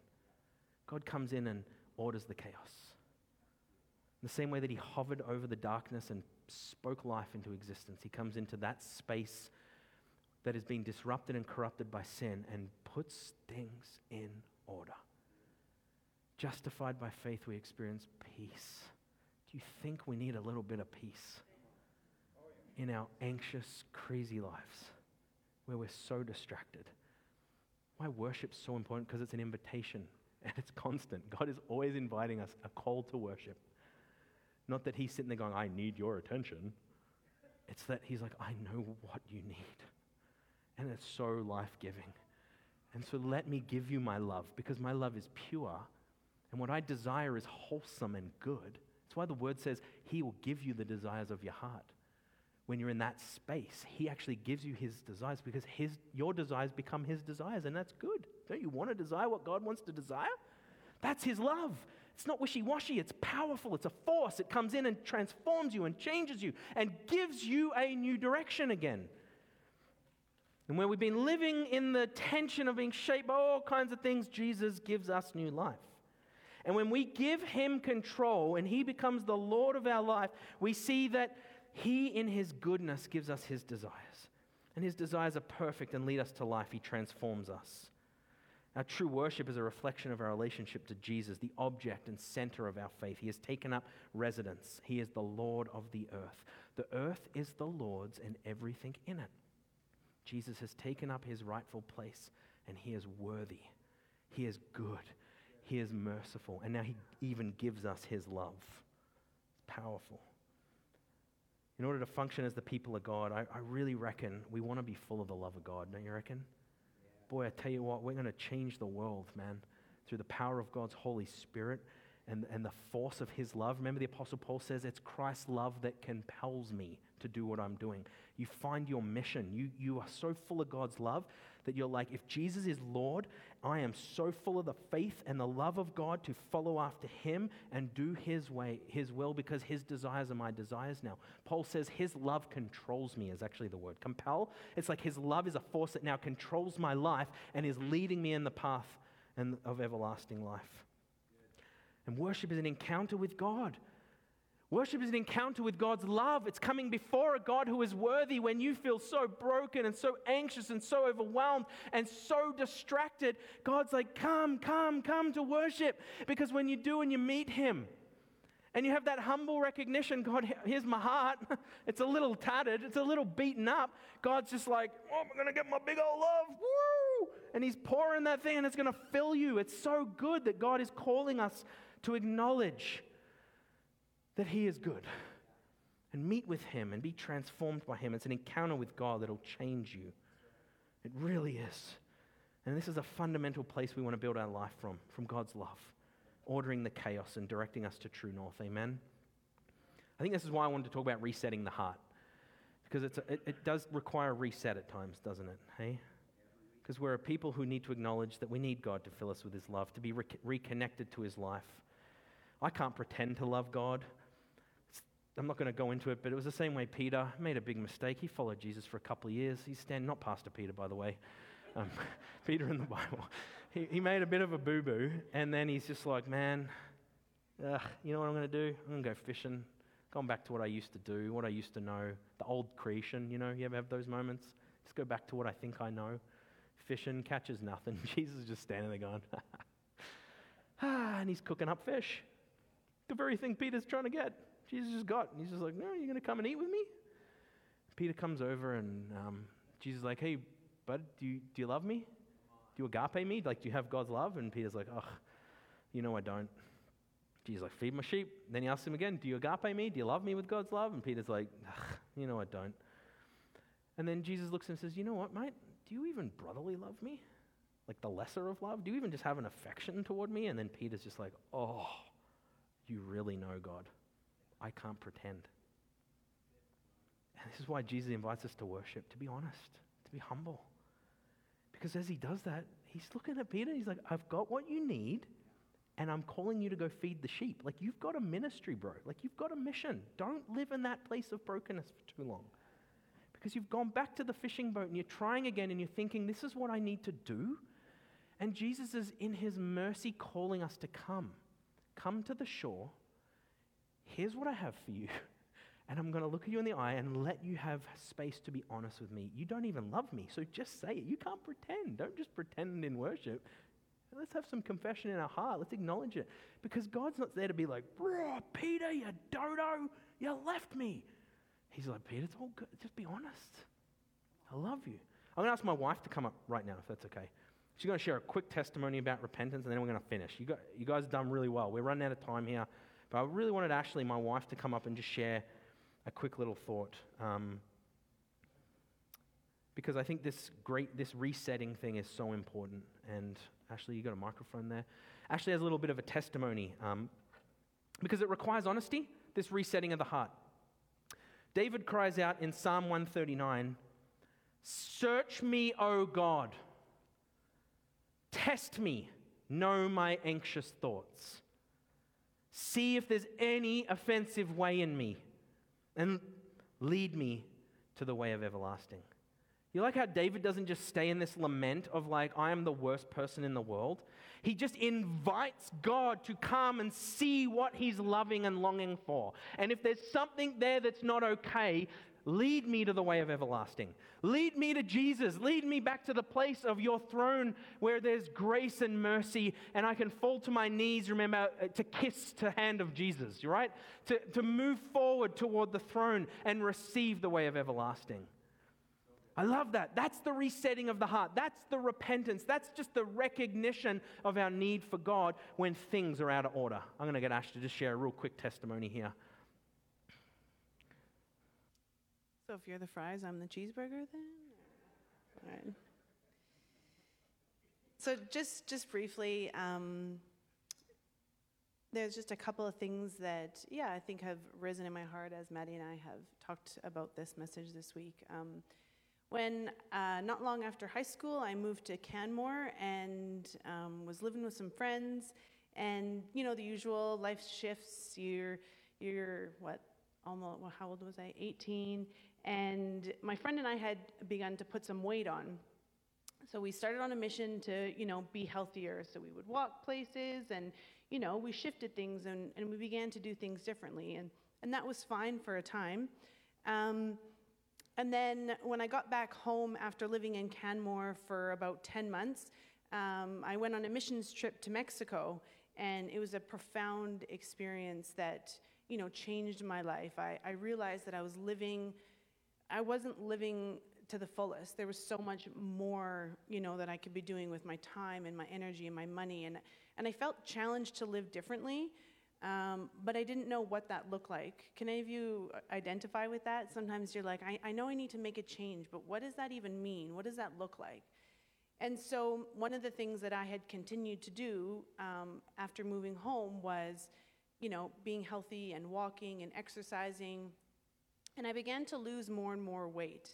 God comes in and orders the chaos. In the same way that he hovered over the darkness and spoke life into existence, he comes into that space that has been disrupted and corrupted by sin and puts things in order. Justified by faith, we experience peace. Do you think we need a little bit of peace in our anxious, crazy lives where we're so distracted? Why worship's so important? Because it's an invitation and it's constant. God is always inviting us a call to worship. Not that He's sitting there going, I need your attention. It's that He's like, I know what you need and it's so life giving. And so let me give you my love because my love is pure and what I desire is wholesome and good. That's why the word says he will give you the desires of your heart. When you're in that space, he actually gives you his desires because his, your desires become his desires, and that's good. Don't you want to desire what God wants to desire? That's his love. It's not wishy washy, it's powerful, it's a force. It comes in and transforms you and changes you and gives you a new direction again and where we've been living in the tension of being shaped by all kinds of things, Jesus gives us new life. And when we give Him control and He becomes the Lord of our life, we see that He, in His goodness, gives us His desires. And His desires are perfect and lead us to life. He transforms us. Our true worship is a reflection of our relationship to Jesus, the object and center of our faith. He has taken up residence. He is the Lord of the earth. The earth is the Lord's and everything in it. Jesus has taken up his rightful place, and he is worthy. He is good. He is merciful. And now he even gives us his love. It's powerful. In order to function as the people of God, I, I really reckon we want to be full of the love of God, don't you reckon? Yeah. Boy, I tell you what, we're going to change the world, man, through the power of God's Holy Spirit and, and the force of his love. Remember, the Apostle Paul says, It's Christ's love that compels me to do what I'm doing. You find your mission. You, you are so full of God's love that you're like, if Jesus is Lord, I am so full of the faith and the love of God to follow after him and do his way, his will, because his desires are my desires now. Paul says his love controls me, is actually the word. Compel, it's like his love is a force that now controls my life and is leading me in the path and, of everlasting life. And worship is an encounter with God. Worship is an encounter with God's love. It's coming before a God who is worthy when you feel so broken and so anxious and so overwhelmed and so distracted. God's like, Come, come, come to worship. Because when you do and you meet Him, and you have that humble recognition God, here's my heart. It's a little tattered, it's a little beaten up. God's just like, Oh, I'm going to get my big old love. Woo! And He's pouring that thing and it's going to fill you. It's so good that God is calling us to acknowledge that He is good and meet with Him and be transformed by Him. It's an encounter with God that'll change you. It really is. And this is a fundamental place we want to build our life from, from God's love, ordering the chaos and directing us to true north. Amen. I think this is why I wanted to talk about resetting the heart. Because it's a, it, it does require a reset at times, doesn't it? Hey? Because we're a people who need to acknowledge that we need God to fill us with His love, to be re- reconnected to His life. I can't pretend to love God. I'm not going to go into it, but it was the same way Peter made a big mistake. He followed Jesus for a couple of years. He's standing, not Pastor Peter, by the way, um, Peter in the Bible. He, he made a bit of a boo boo, and then he's just like, man, ugh, you know what I'm going to do? I'm going to go fishing. Going back to what I used to do, what I used to know, the old creation, you know, you ever have those moments? Just go back to what I think I know. Fishing, catches nothing. Jesus is just standing there going, ah, and he's cooking up fish. The very thing Peter's trying to get. Jesus just got. And he's just like, no, you're going to come and eat with me? Peter comes over and um, Jesus is like, hey, bud, do you, do you love me? Do you agape me? Like, do you have God's love? And Peter's like, oh, you know I don't. Jesus like, feed my sheep. And Then he asks him again, do you agape me? Do you love me with God's love? And Peter's like, ugh, you know I don't. And then Jesus looks and says, you know what, mate? Do you even brotherly love me? Like the lesser of love? Do you even just have an affection toward me? And then Peter's just like, oh, you really know God. I can't pretend. And this is why Jesus invites us to worship, to be honest, to be humble. Because as he does that, he's looking at Peter he's like, I've got what you need, and I'm calling you to go feed the sheep. Like, you've got a ministry, bro. Like, you've got a mission. Don't live in that place of brokenness for too long. Because you've gone back to the fishing boat and you're trying again and you're thinking, this is what I need to do. And Jesus is in his mercy calling us to come. Come to the shore. Here's what I have for you. And I'm going to look at you in the eye and let you have space to be honest with me. You don't even love me, so just say it. You can't pretend. Don't just pretend in worship. Let's have some confession in our heart. Let's acknowledge it. Because God's not there to be like, Peter, you dodo, you left me. He's like, Peter, it's all good. Just be honest. I love you. I'm going to ask my wife to come up right now, if that's okay. She's going to share a quick testimony about repentance, and then we're going to finish. You, got, you guys have done really well. We're running out of time here. But I really wanted Ashley, my wife, to come up and just share a quick little thought. Um, because I think this great, this resetting thing is so important. And Ashley, you got a microphone there. Ashley has a little bit of a testimony um, because it requires honesty, this resetting of the heart. David cries out in Psalm 139 Search me, O God. Test me, know my anxious thoughts. See if there's any offensive way in me and lead me to the way of everlasting. You like how David doesn't just stay in this lament of, like, I am the worst person in the world? He just invites God to come and see what he's loving and longing for. And if there's something there that's not okay, Lead me to the way of everlasting. Lead me to Jesus. Lead me back to the place of your throne where there's grace and mercy, and I can fall to my knees, remember, uh, to kiss the hand of Jesus, right? To, to move forward toward the throne and receive the way of everlasting. I love that. That's the resetting of the heart. That's the repentance. That's just the recognition of our need for God when things are out of order. I'm going to get Ash to just share a real quick testimony here. So if you're the fries, I'm the cheeseburger then? All right. So just just briefly, um, there's just a couple of things that, yeah, I think have risen in my heart as Matty and I have talked about this message this week. Um, when uh, not long after high school, I moved to Canmore and um, was living with some friends, and you know the usual life shifts. You're you're what almost well, how old was I? 18, and my friend and I had begun to put some weight on. So we started on a mission to, you know, be healthier. So we would walk places and, you know, we shifted things and, and we began to do things differently. And, and that was fine for a time. Um, and then when I got back home after living in Canmore for about 10 months, um, I went on a missions trip to Mexico. And it was a profound experience that, you know, changed my life. I, I realized that I was living I wasn't living to the fullest. There was so much more, you know, that I could be doing with my time and my energy and my money. And, and I felt challenged to live differently, um, but I didn't know what that looked like. Can any of you identify with that? Sometimes you're like, I, I know I need to make a change, but what does that even mean? What does that look like? And so, one of the things that I had continued to do um, after moving home was, you know, being healthy and walking and exercising and I began to lose more and more weight.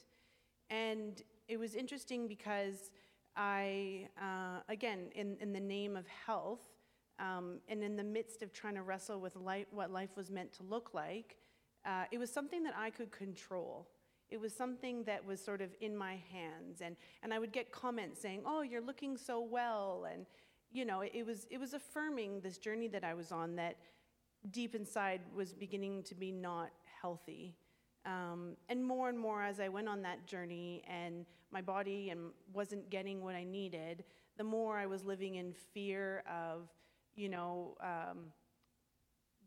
And it was interesting because I, uh, again, in, in the name of health, um, and in the midst of trying to wrestle with what life was meant to look like, uh, it was something that I could control. It was something that was sort of in my hands. And, and I would get comments saying, Oh, you're looking so well. And, you know, it, it was, it was affirming this journey that I was on that deep inside was beginning to be not healthy. Um, and more and more as I went on that journey and my body and wasn't getting what I needed, the more I was living in fear of, you know, um,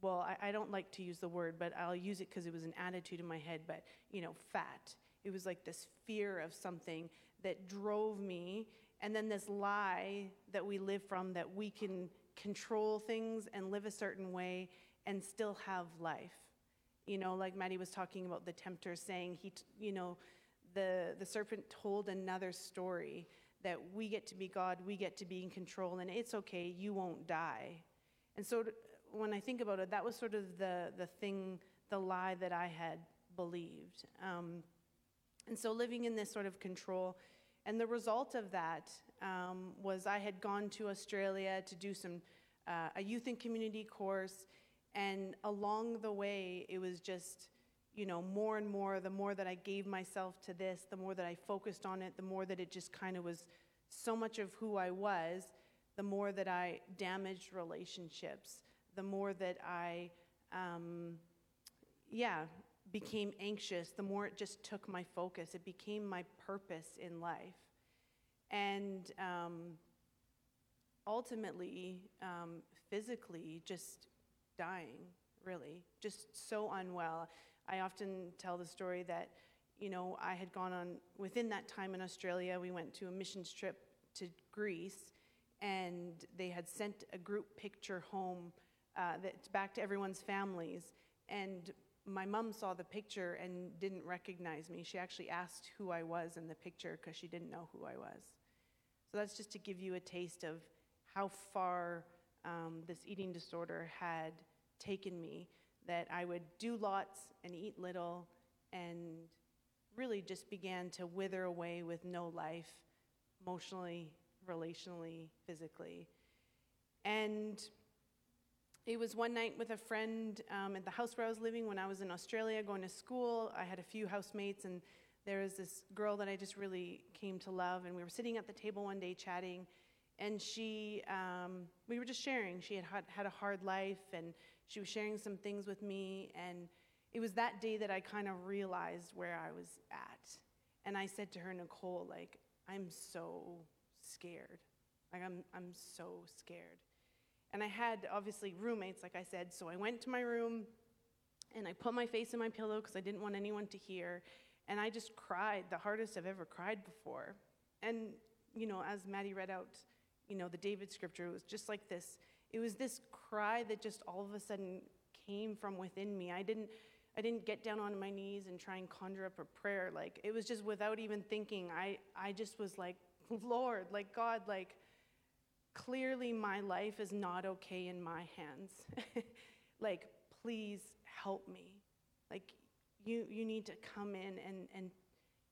well, I, I, don't like to use the word, but I'll use it because it was an attitude in my head, but, you know, fat. It was like this fear of something that drove me, and then this lie that we live from that we can control things and live a certain way and still have life. You know, like Matty was talking about the tempter saying, he, you know, the, the serpent told another story that we get to be God, we get to be in control, and it's okay, you won't die. And so when I think about it, that was sort of the, the thing, the lie that I had believed. Um, and so living in this sort of control. And the result of that um, was I had gone to Australia to do some, uh, a youth and community course. And along the way, it was just, you know, more and more, the more that I gave myself to this, the more that I focused on it, the more that it just kind of was so much of who I was, the more that I damaged relationships, the more that I, um, yeah, became anxious, the more it just took my focus. It became my purpose in life. And um, ultimately, um, physically, just dying, really, just so unwell. I often tell the story that, you know, I had gone on, within that time in Australia, we went to a missions trip to Greece, and they had sent a group picture home uh, that's back to everyone's families. And my mom saw the picture and didn't recognize me. She actually asked who I was in the picture because she didn't know who I was. So that's just to give you a taste of how far um, this eating disorder had taken me. That I would do lots and eat little and really just began to wither away with no life, emotionally, relationally, physically. And it was one night with a friend um, at the house where I was living when I was in Australia going to school. I had a few housemates, and there was this girl that I just really came to love. And we were sitting at the table one day chatting, and she, um, we were just sharing. She had had a hard life, and she was sharing some things with me. And it was that day that I kind of realized where I was at. And I said to her, Nicole, like, I'm so scared. Like, I'm, I'm so scared. And I had obviously roommates, like I said, so I went to my room and I put my face in my pillow because I didn't want anyone to hear. And I just cried, the hardest I've ever cried before. And, you know, as Matty read out, you know, the David scripture, it was just like this. It was this cry that just all of a sudden came from within me. I didn't. I didn't get down on my knees and try and conjure up a prayer. Like, it was just without even thinking. I, I just was like, Lord, like, God, like, clearly my life is not okay in my hands. like, please help me. Like, you, you need to come in and, and,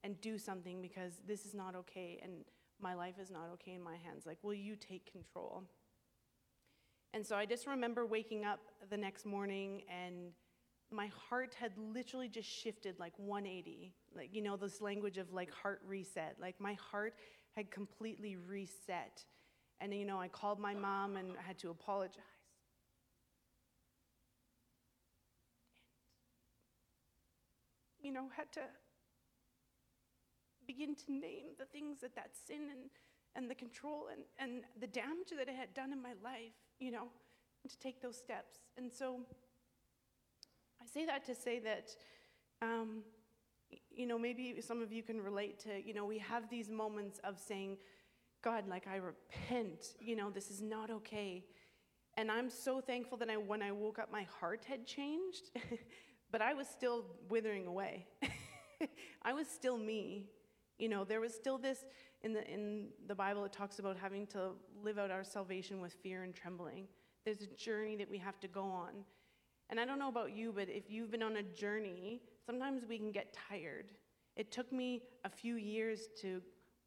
and do something because this is not okay and my life is not okay in my hands. Like, will you take control? And so I just remember waking up the next morning and my heart had literally just shifted like 180. Like, you know, this language of like heart reset. Like, my heart had completely reset. And, you know, I called my mom and I had to apologize. And, you know, had to begin to name the things that that sin and, and the control and, and the damage that it had done in my life, you know, to take those steps. And so I say that to say that, um, you know, maybe some of you can relate to, you know, we have these moments of saying, God, like I repent, you know, this is not okay. And I'm so thankful that I, when I woke up, my heart had changed, but I was still withering away. I was still me. You know, there was still this in the in the Bible. It talks about having to live out our salvation with fear and trembling. There's a journey that we have to go on, and I don't know about you, but if you've been on a journey, sometimes we can get tired. It took me a few years to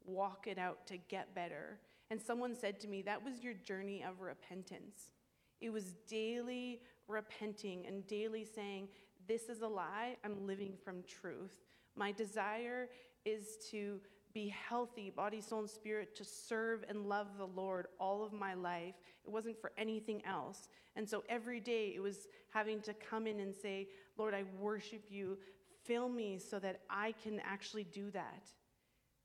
walk it out to get better. And someone said to me, that was your journey of repentance. It was daily repenting and daily saying, This is a lie, I'm living from truth. My desire is to be healthy, body, soul, and spirit, to serve and love the Lord all of my life. It wasn't for anything else. And so every day it was having to come in and say, Lord, I worship you. Fill me so that I can actually do that.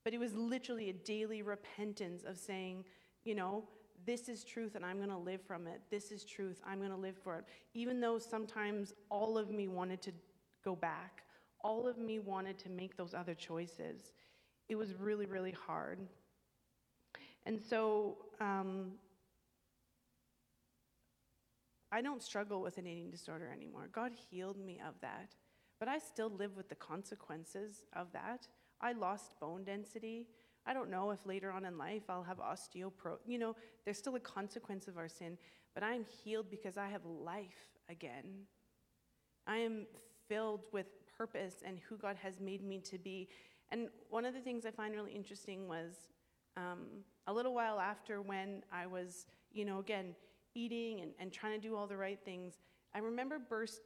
But it was literally a daily repentance of saying, you know, this is truth and I'm going to live from it. This is truth. I'm going to live for it. Even though sometimes all of me wanted to go back, all of me wanted to make those other choices it was really, really hard. And so um, I don't struggle with an eating disorder anymore. God healed me of that. But I still live with the consequences of that. I lost bone density. I don't know if later on in life I'll have osteoporosis. You know, there's still a consequence of our sin, but I'm healed because I have life again. I am filled with purpose and who God has made me to be. And one of the things I find really interesting was um, a little while after when I was, you know, again, eating and, and trying to do all the right things, I remember burst.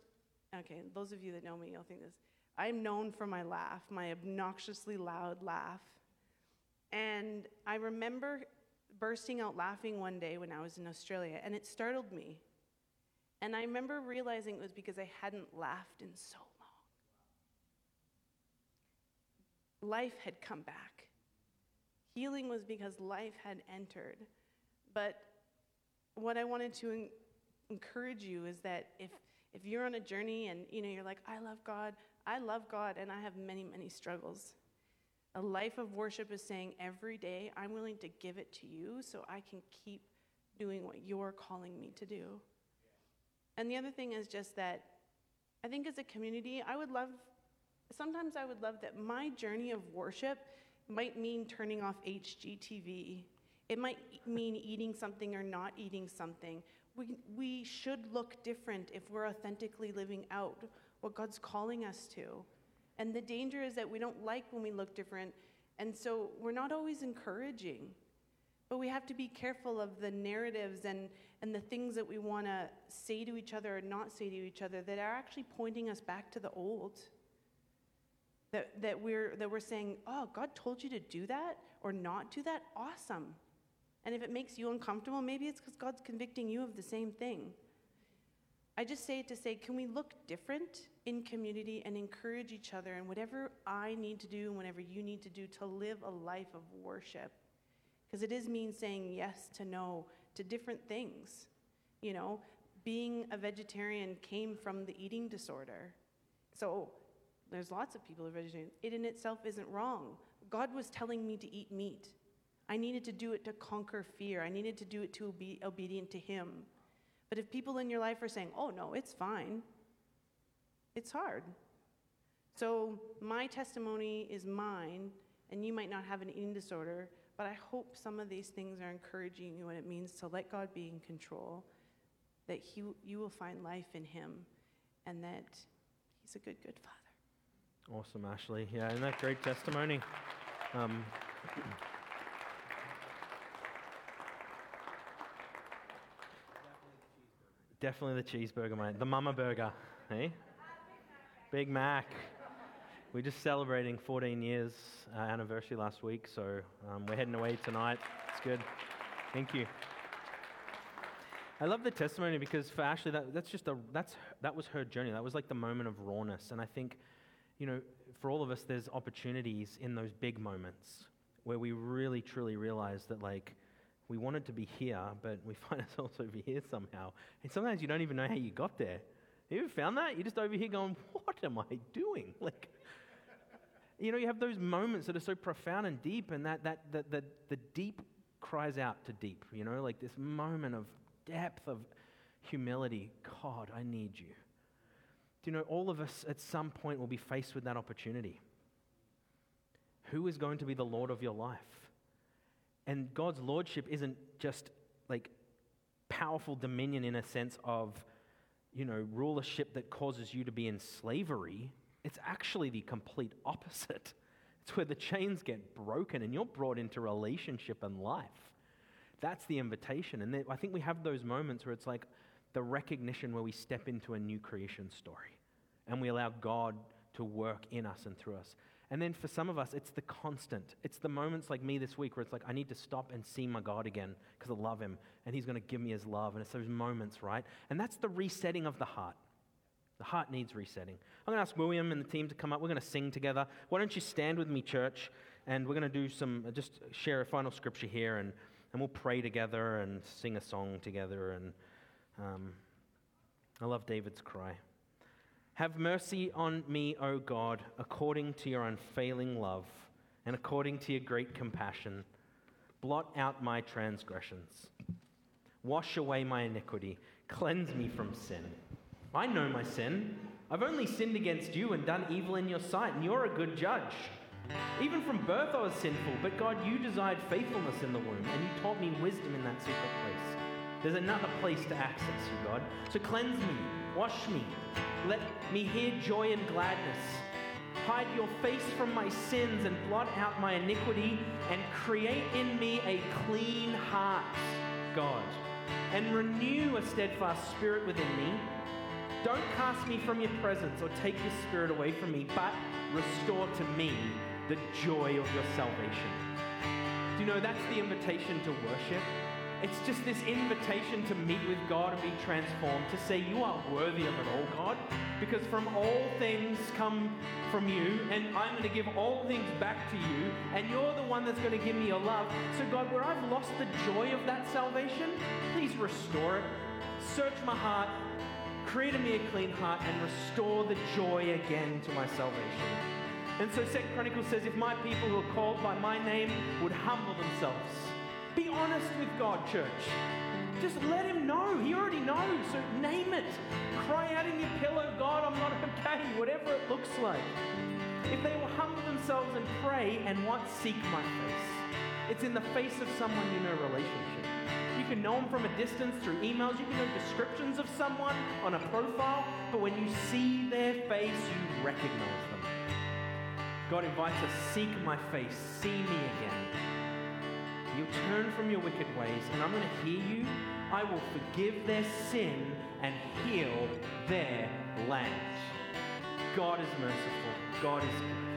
Okay, those of you that know me, you'll think this. I'm known for my laugh, my obnoxiously loud laugh. And I remember bursting out laughing one day when I was in Australia, and it startled me. And I remember realizing it was because I hadn't laughed in so life had come back. Healing was because life had entered. But what I wanted to en- encourage you is that if, if you're on a journey and you know you're like, I love God, I love God, and I have many, many struggles. A life of worship is saying every day, I'm willing to give it to you so I can keep doing what you're calling me to do. And the other thing is just that I think as a community, I would love sometimes I would love that my journey of worship might mean turning off HGTV. It might mean eating something or not eating something. We, we should look different if we're authentically living out what God's calling us to. And the danger is that we don't like when we look different, and so we're not always encouraging. But we have to be careful of the narratives and, and the things that we want to say to each other or not say to each other that are actually pointing us back to the old. That, that, we're, that we're saying, oh, God told you to do that or not do that? Awesome. And if it makes you uncomfortable, maybe it's because God's convicting you of the same thing. I just say it to say, can we look different in community and encourage each other and whatever I need to do and whatever you need to do to live a life of worship? Because it is mean saying yes to no to different things. You know, being a vegetarian came from the eating disorder. So there's lots of people who are vegetarian. It in itself isn't wrong. God was telling me to eat meat. I needed to do it to conquer fear. I needed to do it to be obedient to Him. But if people in your life are saying, oh, no, it's fine, it's hard. So my testimony is mine, and you might not have an eating disorder, but I hope some of these things are encouraging you what it means to let God be in control, that he, you will find life in Him, and that He's a good, good Father. Awesome, Ashley. Yeah, isn't that great testimony? Um, definitely the cheeseburger, mate. The mama burger, hey? Big Mac. We're just celebrating 14 years uh, anniversary last week, so um, we're heading away tonight. It's good. Thank you. I love the testimony because for Ashley, that, that's just a that's that was her journey. That was like the moment of rawness, and I think you know, for all of us, there's opportunities in those big moments where we really truly realize that, like, we wanted to be here, but we find ourselves over here somehow. And sometimes you don't even know how you got there. Have you ever found that? You're just over here going, What am I doing? Like, you know, you have those moments that are so profound and deep, and that, that, that, that the deep cries out to deep, you know, like this moment of depth of humility. God, I need you. Do you know, all of us at some point will be faced with that opportunity. Who is going to be the Lord of your life? And God's lordship isn't just like powerful dominion in a sense of, you know, rulership that causes you to be in slavery. It's actually the complete opposite. It's where the chains get broken and you're brought into relationship and life. That's the invitation. And I think we have those moments where it's like, the recognition where we step into a new creation story and we allow God to work in us and through us. And then for some of us, it's the constant. It's the moments like me this week where it's like, I need to stop and see my God again because I love him and he's going to give me his love. And it's those moments, right? And that's the resetting of the heart. The heart needs resetting. I'm going to ask William and the team to come up. We're going to sing together. Why don't you stand with me, church? And we're going to do some, uh, just share a final scripture here and, and we'll pray together and sing a song together. And um, I love David's cry. Have mercy on me, O God, according to your unfailing love and according to your great compassion. Blot out my transgressions. Wash away my iniquity. Cleanse me from sin. I know my sin. I've only sinned against you and done evil in your sight, and you're a good judge. Even from birth I was sinful, but God, you desired faithfulness in the womb, and you taught me wisdom in that secret place. There's another place to access you, God. So cleanse me, wash me, let me hear joy and gladness. Hide your face from my sins and blot out my iniquity, and create in me a clean heart, God, and renew a steadfast spirit within me. Don't cast me from your presence or take your spirit away from me, but restore to me the joy of your salvation. Do you know that's the invitation to worship? It's just this invitation to meet with God and be transformed, to say, You are worthy of it all, God, because from all things come from you, and I'm going to give all things back to you, and you're the one that's going to give me your love. So, God, where I've lost the joy of that salvation, please restore it. Search my heart, create in me a clean heart, and restore the joy again to my salvation. And so, Second Chronicles says, If my people who are called by my name would humble themselves, be honest with God, church. Just let Him know. He already knows. So name it. Cry out in your pillow, God, I'm not okay, whatever it looks like. If they will humble themselves and pray and what? Seek my face. It's in the face of someone you know relationship. You can know them from a distance through emails. You can know descriptions of someone on a profile. But when you see their face, you recognize them. God invites us, seek my face, see me again. You'll turn from your wicked ways, and I'm going to hear you. I will forgive their sin and heal their land. God is merciful. God is good.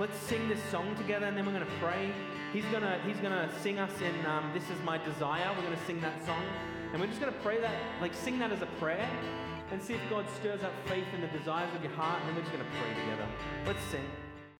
Let's sing this song together, and then we're going to pray. He's going to, he's to sing us in um, This Is My Desire. We're going to sing that song. And we're just going to pray that, like sing that as a prayer, and see if God stirs up faith in the desires of your heart, and then we're just going to pray together. Let's sing.